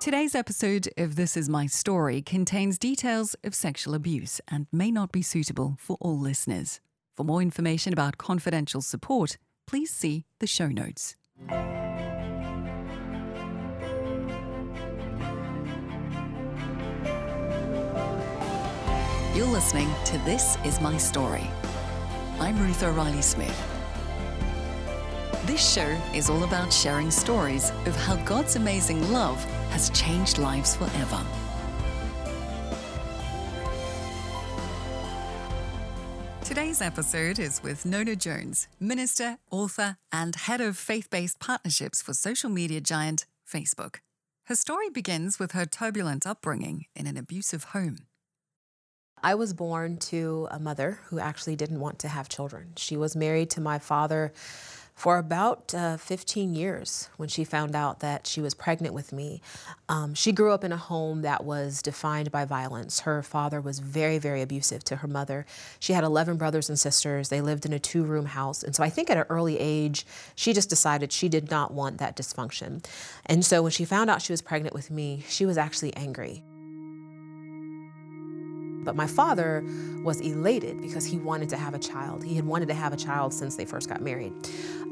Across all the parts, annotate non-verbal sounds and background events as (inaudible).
Today's episode of This Is My Story contains details of sexual abuse and may not be suitable for all listeners. For more information about confidential support, please see the show notes. You're listening to This Is My Story. I'm Ruth O'Reilly Smith. This show is all about sharing stories of how God's amazing love has changed lives forever. Today's episode is with Nona Jones, minister, author, and head of faith based partnerships for social media giant Facebook. Her story begins with her turbulent upbringing in an abusive home. I was born to a mother who actually didn't want to have children. She was married to my father for about uh, 15 years when she found out that she was pregnant with me. Um, she grew up in a home that was defined by violence. Her father was very, very abusive to her mother. She had 11 brothers and sisters. They lived in a two room house. And so I think at an early age, she just decided she did not want that dysfunction. And so when she found out she was pregnant with me, she was actually angry. But my father was elated because he wanted to have a child. He had wanted to have a child since they first got married.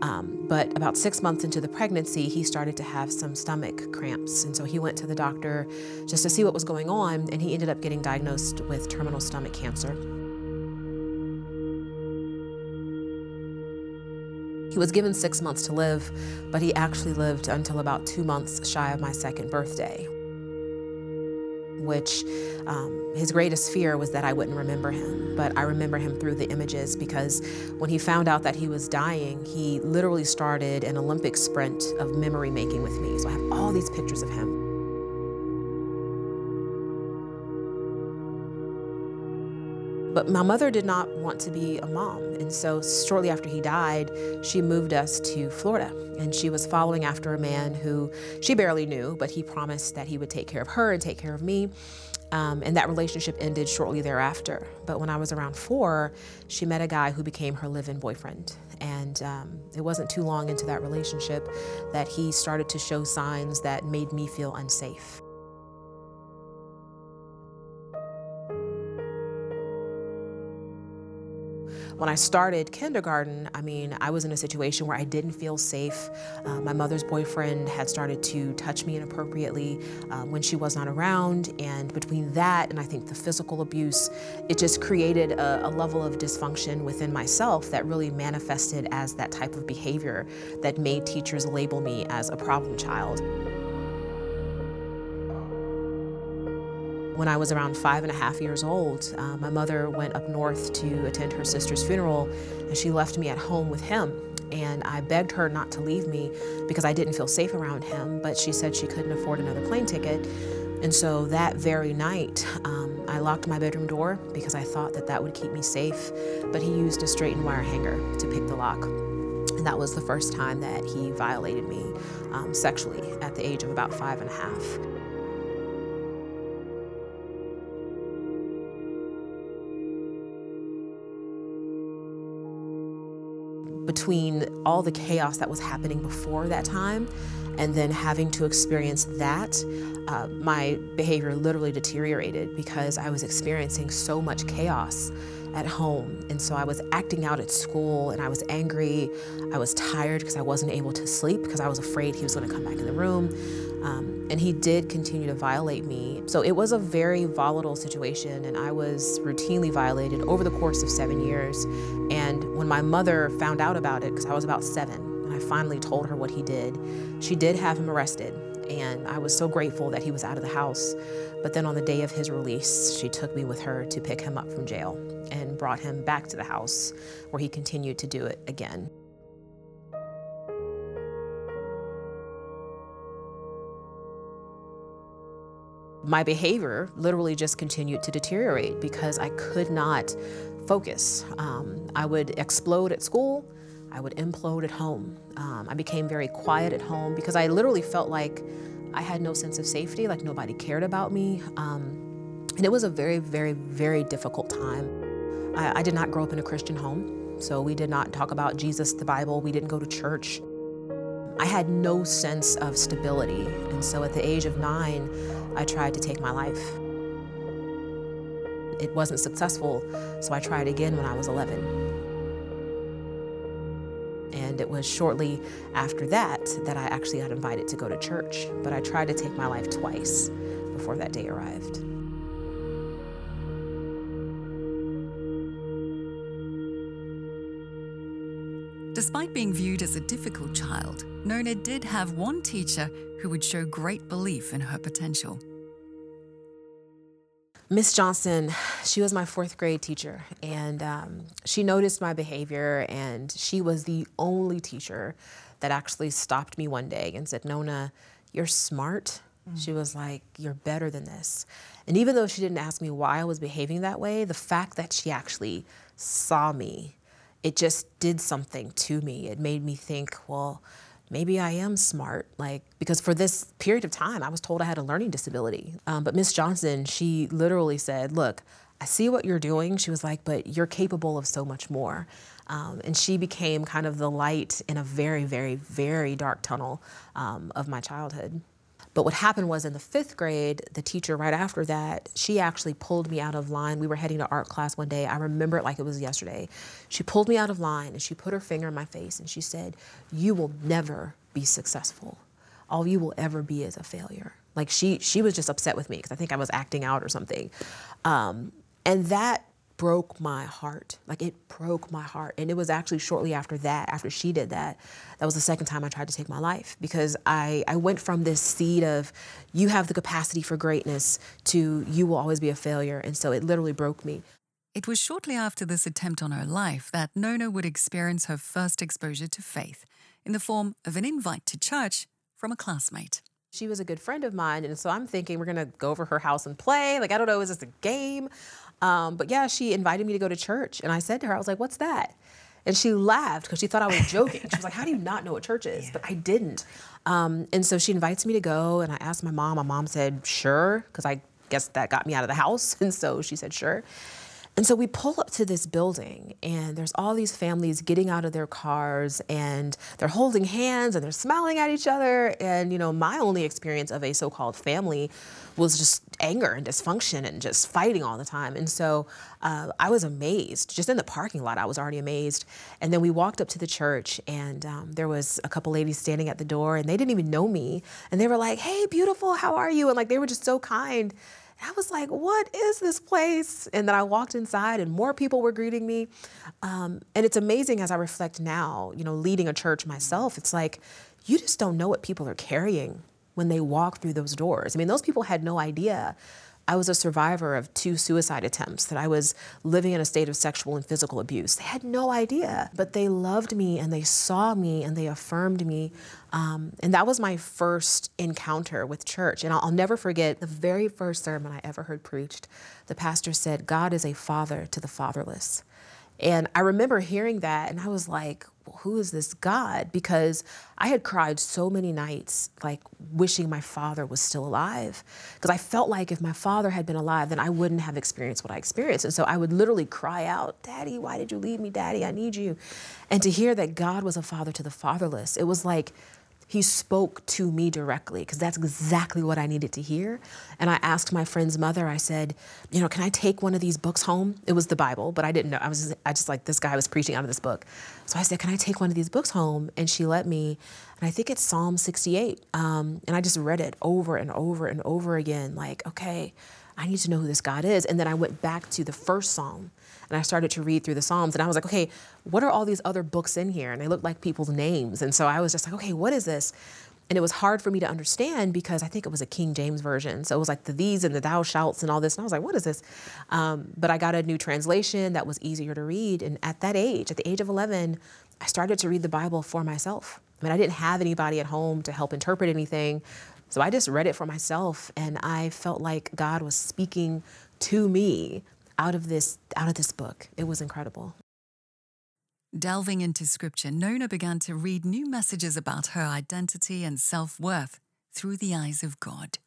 Um, but about six months into the pregnancy, he started to have some stomach cramps. And so he went to the doctor just to see what was going on, and he ended up getting diagnosed with terminal stomach cancer. He was given six months to live, but he actually lived until about two months shy of my second birthday which um, his greatest fear was that I wouldn't remember him. But I remember him through the images because when he found out that he was dying, he literally started an Olympic sprint of memory making with me. So I have all these pictures of him. But my mother did not want to be a mom. And so shortly after he died, she moved us to Florida. And she was following after a man who she barely knew, but he promised that he would take care of her and take care of me. Um, and that relationship ended shortly thereafter. But when I was around four, she met a guy who became her live in boyfriend. And um, it wasn't too long into that relationship that he started to show signs that made me feel unsafe. When I started kindergarten, I mean, I was in a situation where I didn't feel safe. Uh, my mother's boyfriend had started to touch me inappropriately uh, when she was not around, and between that and I think the physical abuse, it just created a, a level of dysfunction within myself that really manifested as that type of behavior that made teachers label me as a problem child. When I was around five and a half years old, uh, my mother went up north to attend her sister's funeral, and she left me at home with him. And I begged her not to leave me because I didn't feel safe around him, but she said she couldn't afford another plane ticket. And so that very night, um, I locked my bedroom door because I thought that that would keep me safe, but he used a straight and wire hanger to pick the lock. And that was the first time that he violated me um, sexually at the age of about five and a half. Between all the chaos that was happening before that time and then having to experience that, uh, my behavior literally deteriorated because I was experiencing so much chaos at home. And so I was acting out at school and I was angry. I was tired because I wasn't able to sleep because I was afraid he was going to come back in the room. Um, and he did continue to violate me. So it was a very volatile situation, and I was routinely violated over the course of seven years. And when my mother found out about it, because I was about seven, and I finally told her what he did, she did have him arrested. And I was so grateful that he was out of the house. But then on the day of his release, she took me with her to pick him up from jail and brought him back to the house where he continued to do it again. My behavior literally just continued to deteriorate because I could not focus. Um, I would explode at school, I would implode at home. Um, I became very quiet at home because I literally felt like I had no sense of safety, like nobody cared about me. Um, and it was a very, very, very difficult time. I, I did not grow up in a Christian home, so we did not talk about Jesus, the Bible, we didn't go to church. I had no sense of stability. And so at the age of nine, I tried to take my life. It wasn't successful, so I tried again when I was 11. And it was shortly after that that I actually got invited to go to church. But I tried to take my life twice before that day arrived. Despite being viewed as a difficult child, Nona did have one teacher who would show great belief in her potential. Miss Johnson, she was my fourth grade teacher, and um, she noticed my behavior, and she was the only teacher that actually stopped me one day and said, Nona, you're smart. Mm. She was like, You're better than this. And even though she didn't ask me why I was behaving that way, the fact that she actually saw me it just did something to me. It made me think, well, maybe I am smart. Like, because for this period of time, I was told I had a learning disability. Um, but Miss Johnson, she literally said, look, I see what you're doing. She was like, but you're capable of so much more. Um, and she became kind of the light in a very, very, very dark tunnel um, of my childhood. But what happened was in the fifth grade, the teacher right after that, she actually pulled me out of line. We were heading to art class one day. I remember it like it was yesterday. She pulled me out of line and she put her finger in my face and she said, You will never be successful. All you will ever be is a failure. Like she she was just upset with me because I think I was acting out or something. Um, and that broke my heart. Like it broke my heart. And it was actually shortly after that, after she did that, that was the second time I tried to take my life because I, I went from this seed of you have the capacity for greatness to you will always be a failure. And so it literally broke me. It was shortly after this attempt on her life that Nona would experience her first exposure to faith in the form of an invite to church from a classmate. She was a good friend of mine, and so I'm thinking we're gonna go over her house and play. Like, I don't know, is this a game? Um, but yeah, she invited me to go to church. And I said to her, I was like, what's that? And she laughed because she thought I was joking. she was like, How do you not know what church is? Yeah. But I didn't. Um, and so she invites me to go, and I asked my mom. My mom said, Sure, because I guess that got me out of the house. (laughs) And so she said, Sure. And so we pull up to this building, and there's all these families getting out of their cars, and they're holding hands and they're smiling at each other. And, you know, my only experience of a so called family was just anger and dysfunction and just fighting all the time. And so uh, I was amazed. Just in the parking lot, I was already amazed. And then we walked up to the church, and um, there was a couple ladies standing at the door, and they didn't even know me. And they were like, hey, beautiful, how are you? And like, they were just so kind. I was like, what is this place? And then I walked inside and more people were greeting me. Um, and it's amazing as I reflect now, you know, leading a church myself, it's like, you just don't know what people are carrying when they walk through those doors. I mean, those people had no idea I was a survivor of two suicide attempts, that I was living in a state of sexual and physical abuse. They had no idea, but they loved me and they saw me and they affirmed me. Um, and that was my first encounter with church. And I'll, I'll never forget the very first sermon I ever heard preached. The pastor said, God is a father to the fatherless. And I remember hearing that and I was like, well, who is this God? Because I had cried so many nights, like wishing my father was still alive. Because I felt like if my father had been alive, then I wouldn't have experienced what I experienced. And so I would literally cry out, Daddy, why did you leave me? Daddy, I need you. And to hear that God was a father to the fatherless, it was like, he spoke to me directly because that's exactly what I needed to hear. And I asked my friend's mother, I said, you know, can I take one of these books home? It was the Bible, but I didn't know. I was just, I just like, this guy was preaching out of this book. So I said, can I take one of these books home? And she let me. And I think it's Psalm 68. Um, and I just read it over and over and over again, like, okay, I need to know who this God is. And then I went back to the first Psalm and I started to read through the Psalms and I was like, okay, what are all these other books in here? And they looked like people's names. And so I was just like, okay, what is this? And it was hard for me to understand because I think it was a King James version. So it was like the these and the thou shalts and all this. And I was like, what is this? Um, but I got a new translation that was easier to read. And at that age, at the age of 11, I started to read the Bible for myself. I mean, I didn't have anybody at home to help interpret anything. So I just read it for myself. And I felt like God was speaking to me out of this out of this book. It was incredible. Delving into scripture, Nona began to read new messages about her identity and self-worth through the eyes of God.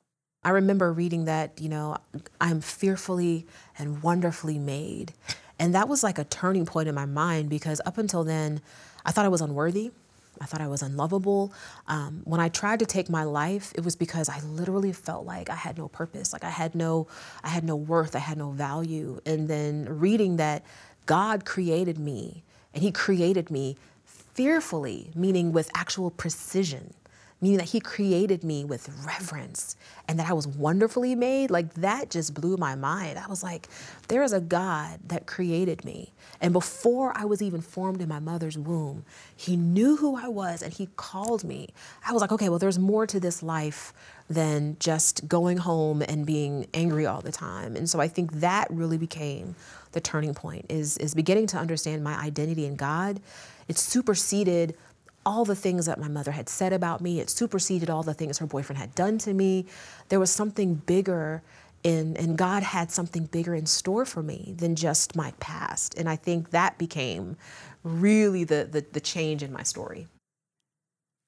I remember reading that, you know, I'm fearfully and wonderfully made. And that was like a turning point in my mind because up until then, I thought I was unworthy. I thought I was unlovable. Um, when I tried to take my life, it was because I literally felt like I had no purpose, like I had no, I had no worth, I had no value. And then reading that God created me, and He created me fearfully, meaning with actual precision meaning that he created me with reverence and that I was wonderfully made, like that just blew my mind. I was like, there is a God that created me. And before I was even formed in my mother's womb, he knew who I was and he called me. I was like, okay, well, there's more to this life than just going home and being angry all the time. And so I think that really became the turning point is, is beginning to understand my identity in God. It superseded all the things that my mother had said about me. It superseded all the things her boyfriend had done to me. There was something bigger in, and God had something bigger in store for me than just my past. And I think that became really the, the, the change in my story.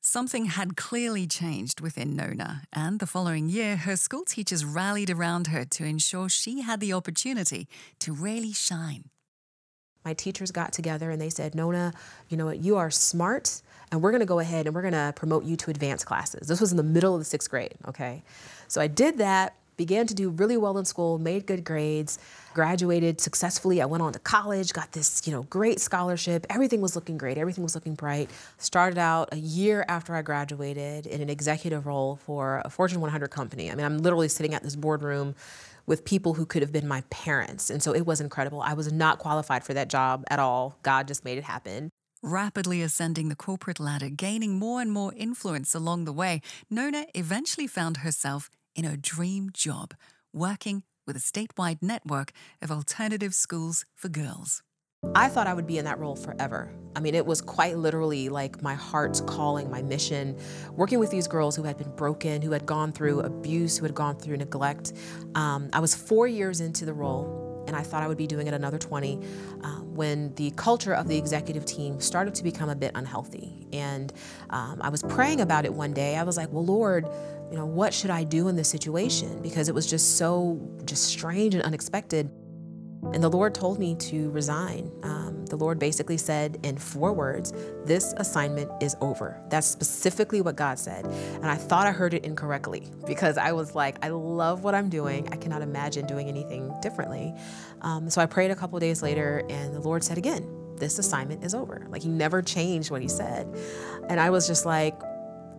Something had clearly changed within Nona, and the following year, her school teachers rallied around her to ensure she had the opportunity to really shine. My teachers got together and they said, Nona, you know what, you are smart and we're gonna go ahead and we're gonna promote you to advanced classes. This was in the middle of the sixth grade, okay? So I did that, began to do really well in school, made good grades, graduated successfully. I went on to college, got this, you know, great scholarship. Everything was looking great, everything was looking bright. Started out a year after I graduated in an executive role for a Fortune 100 company. I mean, I'm literally sitting at this boardroom with people who could have been my parents. And so it was incredible. I was not qualified for that job at all. God just made it happen. Rapidly ascending the corporate ladder, gaining more and more influence along the way, Nona eventually found herself in her dream job, working with a statewide network of alternative schools for girls. I thought I would be in that role forever. I mean, it was quite literally like my heart's calling, my mission, working with these girls who had been broken, who had gone through abuse, who had gone through neglect. Um, I was four years into the role and I thought I would be doing it another 20 um, when the culture of the executive team started to become a bit unhealthy. And um, I was praying about it one day. I was like, well, Lord, you know, what should I do in this situation? Because it was just so just strange and unexpected. And the Lord told me to resign. Um, the Lord basically said in four words, This assignment is over. That's specifically what God said. And I thought I heard it incorrectly because I was like, I love what I'm doing. I cannot imagine doing anything differently. Um, so I prayed a couple days later, and the Lord said again, This assignment is over. Like He never changed what He said. And I was just like,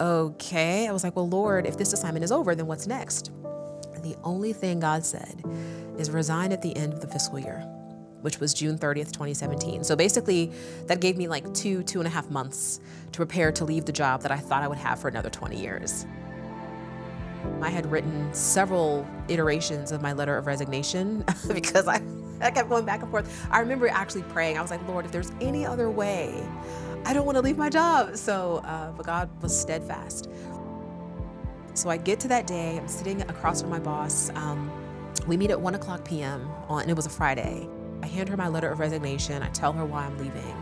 Okay. I was like, Well, Lord, if this assignment is over, then what's next? The only thing God said is resign at the end of the fiscal year, which was June 30th, 2017. So basically, that gave me like two, two and a half months to prepare to leave the job that I thought I would have for another 20 years. I had written several iterations of my letter of resignation (laughs) because I, I kept going back and forth. I remember actually praying. I was like, Lord, if there's any other way, I don't want to leave my job. So, uh, but God was steadfast. So I get to that day, I'm sitting across from my boss. Um, we meet at 1 o'clock p.m. on, and it was a Friday. I hand her my letter of resignation. I tell her why I'm leaving.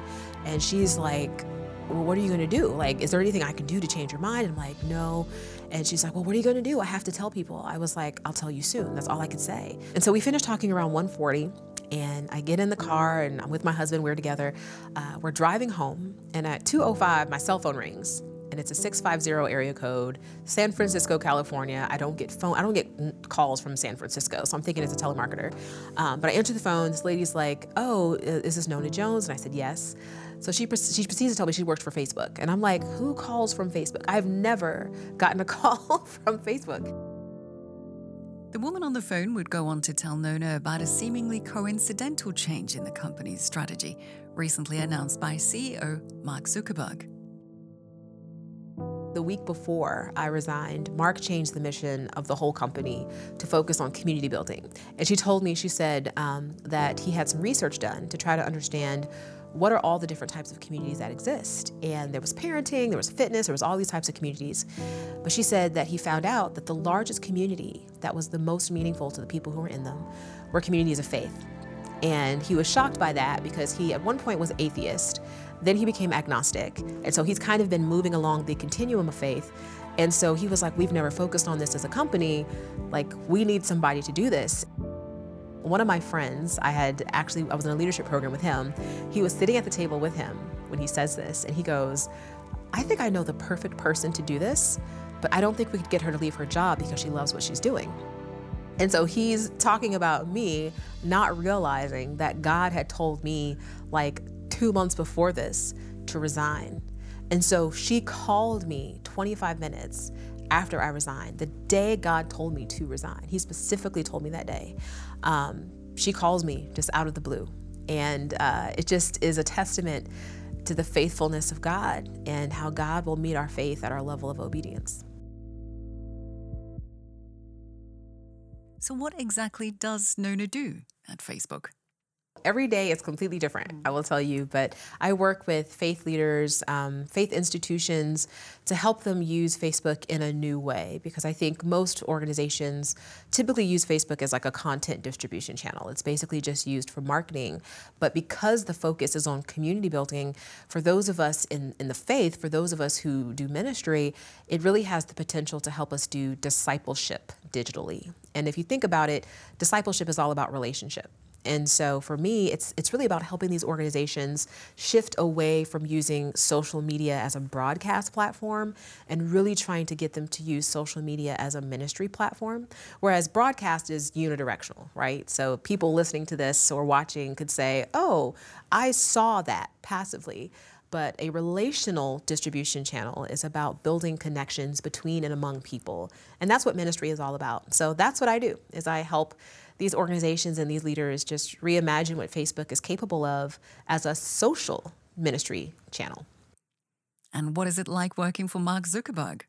And she's like, well, what are you going to do? Like, is there anything I can do to change your mind? I'm like, no. And she's like, well, what are you going to do? I have to tell people. I was like, I'll tell you soon. That's all I could say. And so we finished talking around 1:40, and I get in the car and I'm with my husband. We're together. Uh, we're driving home, and at 2:05, my cell phone rings, and it's a 650 area code, San Francisco, California. I don't get phone, I don't get calls from San Francisco, so I'm thinking it's a telemarketer. Um, but I answer the phone. This lady's like, "Oh, is this Nona Jones?" And I said, "Yes." So she she proceeds to tell me she worked for Facebook, and I'm like, "Who calls from Facebook?" I've never gotten a (laughs) call from Facebook. The woman on the phone would go on to tell Nona about a seemingly coincidental change in the company's strategy, recently announced by CEO Mark Zuckerberg. The week before I resigned, Mark changed the mission of the whole company to focus on community building. And she told me, she said um, that he had some research done to try to understand what are all the different types of communities that exist. And there was parenting, there was fitness, there was all these types of communities. But she said that he found out that the largest community that was the most meaningful to the people who were in them were communities of faith. And he was shocked by that because he at one point was atheist then he became agnostic. And so he's kind of been moving along the continuum of faith. And so he was like, We've never focused on this as a company. Like, we need somebody to do this. One of my friends, I had actually, I was in a leadership program with him. He was sitting at the table with him when he says this, and he goes, I think I know the perfect person to do this, but I don't think we could get her to leave her job because she loves what she's doing. And so he's talking about me not realizing that God had told me like two months before this to resign. And so she called me 25 minutes after I resigned, the day God told me to resign. He specifically told me that day. Um, she calls me just out of the blue. And uh, it just is a testament to the faithfulness of God and how God will meet our faith at our level of obedience. So, what exactly does Nona do at Facebook? Every day is completely different, I will tell you, but I work with faith leaders, um, faith institutions to help them use Facebook in a new way because I think most organizations typically use Facebook as like a content distribution channel. It's basically just used for marketing. But because the focus is on community building, for those of us in, in the faith, for those of us who do ministry, it really has the potential to help us do discipleship digitally. And if you think about it, discipleship is all about relationship. And so for me, it's it's really about helping these organizations shift away from using social media as a broadcast platform and really trying to get them to use social media as a ministry platform. Whereas broadcast is unidirectional, right? So people listening to this or watching could say, "Oh, I saw that passively." but a relational distribution channel is about building connections between and among people and that's what ministry is all about so that's what i do is i help these organizations and these leaders just reimagine what facebook is capable of as a social ministry channel. And what is it like working for mark zuckerberg?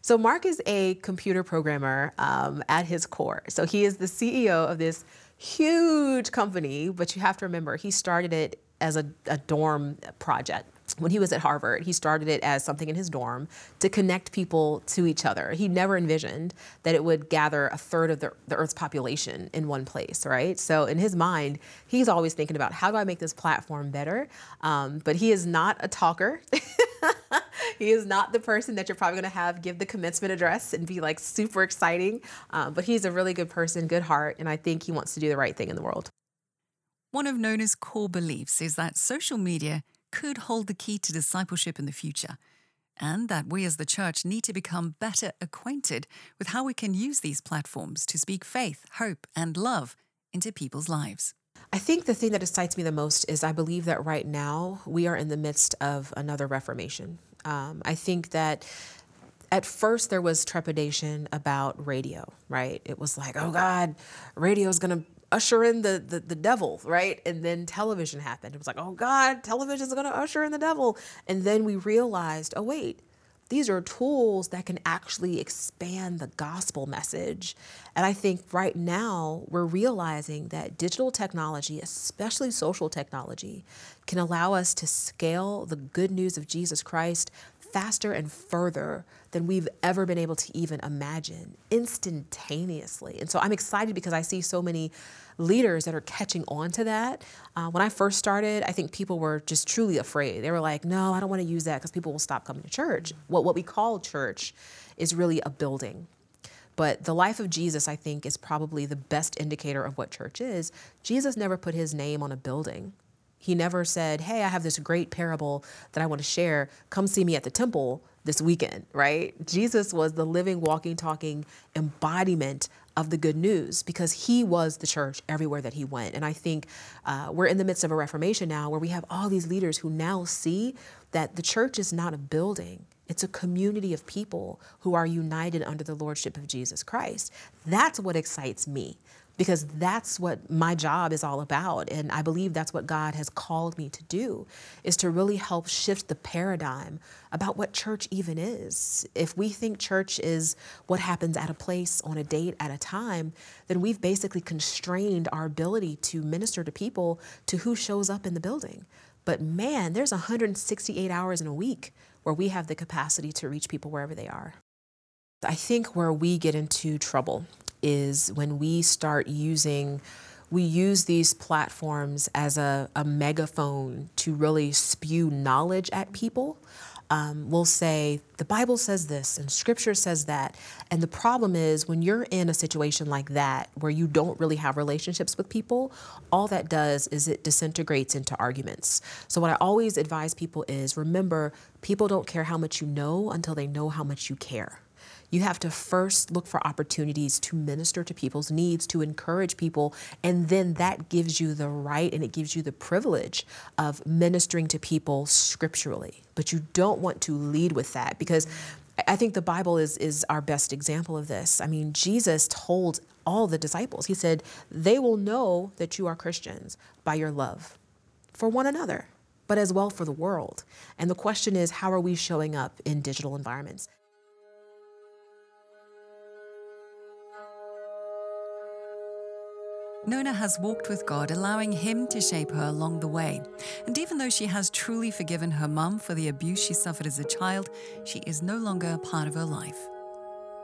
So mark is a computer programmer um, at his core. So he is the ceo of this huge company but you have to remember he started it as a, a dorm project when he was at Harvard, he started it as something in his dorm to connect people to each other. He never envisioned that it would gather a third of the, the, Earth's population in one place, right? So in his mind, he's always thinking about how do I make this platform better? Um, but he is not a talker. (laughs) he is not the person that you're probably going to have give the commencement address and be like super exciting. Um, but he's a really good person, good heart, and I think he wants to do the right thing in the world. One of Nona's core beliefs is that social media could hold the key to discipleship in the future, and that we as the church need to become better acquainted with how we can use these platforms to speak faith, hope, and love into people's lives. I think the thing that excites me the most is I believe that right now we are in the midst of another reformation. Um, I think that at first there was trepidation about radio, right? It was like, oh God, radio is going to usher in the, the, the devil, right? And then television happened. It was like, oh God, television is going to usher in the devil. And then we realized, oh wait, these are tools that can actually expand the gospel message. And I think right now we're realizing that digital technology, especially social technology, can allow us to scale the good news of Jesus Christ faster and further than we've ever been able to even imagine instantaneously. And so I'm excited because I see so many leaders that are catching on to that. Uh, when I first started, I think people were just truly afraid. They were like, no, I don't want to use that because people will stop coming to church. What, what we call church is really a building. But the life of Jesus, I think, is probably the best indicator of what church is. Jesus never put his name on a building. He never said, Hey, I have this great parable that I want to share. Come see me at the temple this weekend, right? Jesus was the living, walking, talking embodiment of the good news because he was the church everywhere that he went. And I think uh, we're in the midst of a reformation now where we have all these leaders who now see that the church is not a building. It's a community of people who are united under the lordship of Jesus Christ. That's what excites me because that's what my job is all about and i believe that's what god has called me to do is to really help shift the paradigm about what church even is. If we think church is what happens at a place on a date at a time then we've basically constrained our ability to minister to people to who shows up in the building. But man there's 168 hours in a week where we have the capacity to reach people wherever they are. I think where we get into trouble is when we start using we use these platforms as a, a megaphone to really spew knowledge at people um, will say, the Bible says this and scripture says that. And the problem is when you're in a situation like that where you don't really have relationships with people, all that does is it disintegrates into arguments. So, what I always advise people is remember, people don't care how much you know until they know how much you care. You have to first look for opportunities to minister to people's needs, to encourage people, and then that gives you the right and it gives you the privilege of ministering to people scripturally. But you don't want to lead with that because I think the Bible is is our best example of this. I mean, Jesus told all the disciples. He said, "They will know that you are Christians by your love for one another, but as well for the world." And the question is, how are we showing up in digital environments? Nona has walked with God, allowing Him to shape her along the way. And even though she has truly forgiven her mum for the abuse she suffered as a child, she is no longer a part of her life.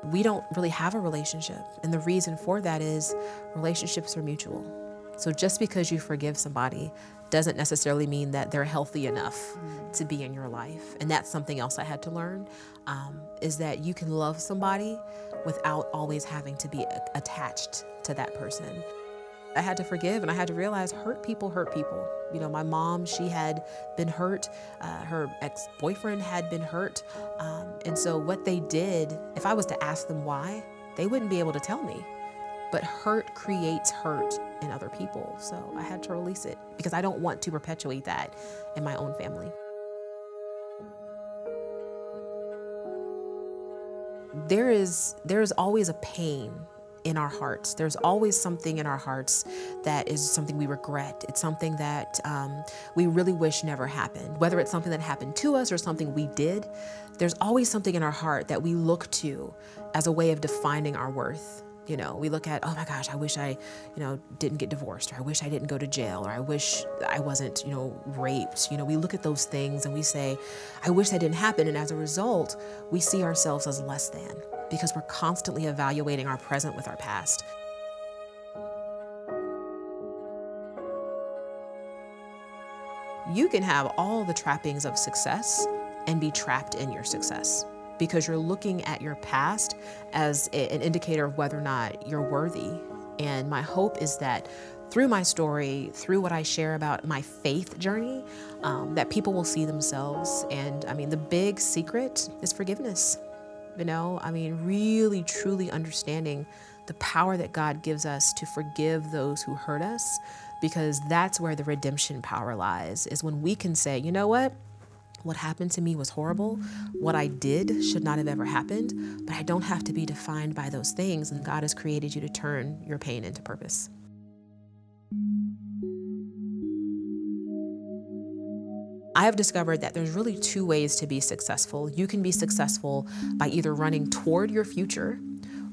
We don't really have a relationship. And the reason for that is relationships are mutual. So just because you forgive somebody doesn't necessarily mean that they're healthy enough to be in your life. And that's something else I had to learn um, is that you can love somebody without always having to be attached to that person. I had to forgive and I had to realize hurt people hurt people. You know, my mom, she had been hurt. Uh, her ex boyfriend had been hurt. Um, and so, what they did, if I was to ask them why, they wouldn't be able to tell me. But hurt creates hurt in other people. So, I had to release it because I don't want to perpetuate that in my own family. There is, there is always a pain in our hearts. There's always something in our hearts that is something we regret. It's something that um, we really wish never happened. Whether it's something that happened to us or something we did, there's always something in our heart that we look to as a way of defining our worth. You know, we look at, oh my gosh, I wish I, you know, didn't get divorced, or I wish I didn't go to jail, or I wish I wasn't, you know, raped. You know, we look at those things and we say, I wish that didn't happen. And as a result, we see ourselves as less than because we're constantly evaluating our present with our past. You can have all the trappings of success and be trapped in your success because you're looking at your past as an indicator of whether or not you're worthy. And my hope is that through my story, through what I share about my faith journey, um, that people will see themselves. And I mean, the big secret is forgiveness. You know, I mean, really, truly understanding the power that God gives us to forgive those who hurt us, because that's where the redemption power lies, is when we can say, you know what? What happened to me was horrible. What I did should not have ever happened, but I don't have to be defined by those things. And God has created you to turn your pain into purpose. I have discovered that there's really two ways to be successful. You can be successful by either running toward your future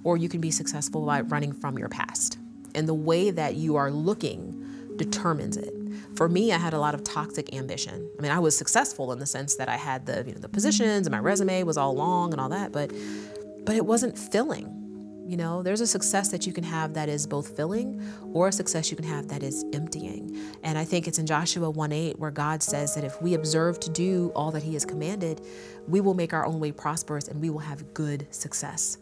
or you can be successful by running from your past. And the way that you are looking determines it. For me, I had a lot of toxic ambition. I mean, I was successful in the sense that I had the, you know, the positions and my resume was all long and all that, but but it wasn't filling. You know, there's a success that you can have that is both filling or a success you can have that is emptying. And I think it's in Joshua 1 8 where God says that if we observe to do all that He has commanded, we will make our own way prosperous and we will have good success.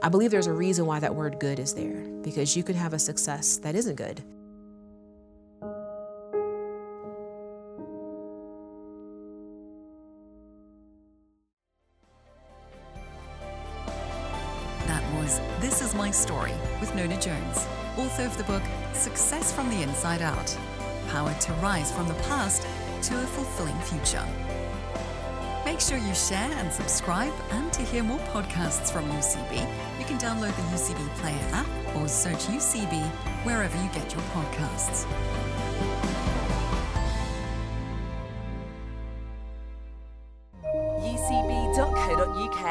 I believe there's a reason why that word good is there because you can have a success that isn't good. My Story with Nona Jones, author of the book Success from the Inside Out Power to Rise from the Past to a Fulfilling Future. Make sure you share and subscribe, and to hear more podcasts from UCB, you can download the UCB Player app or search UCB wherever you get your podcasts. UCB.co.uk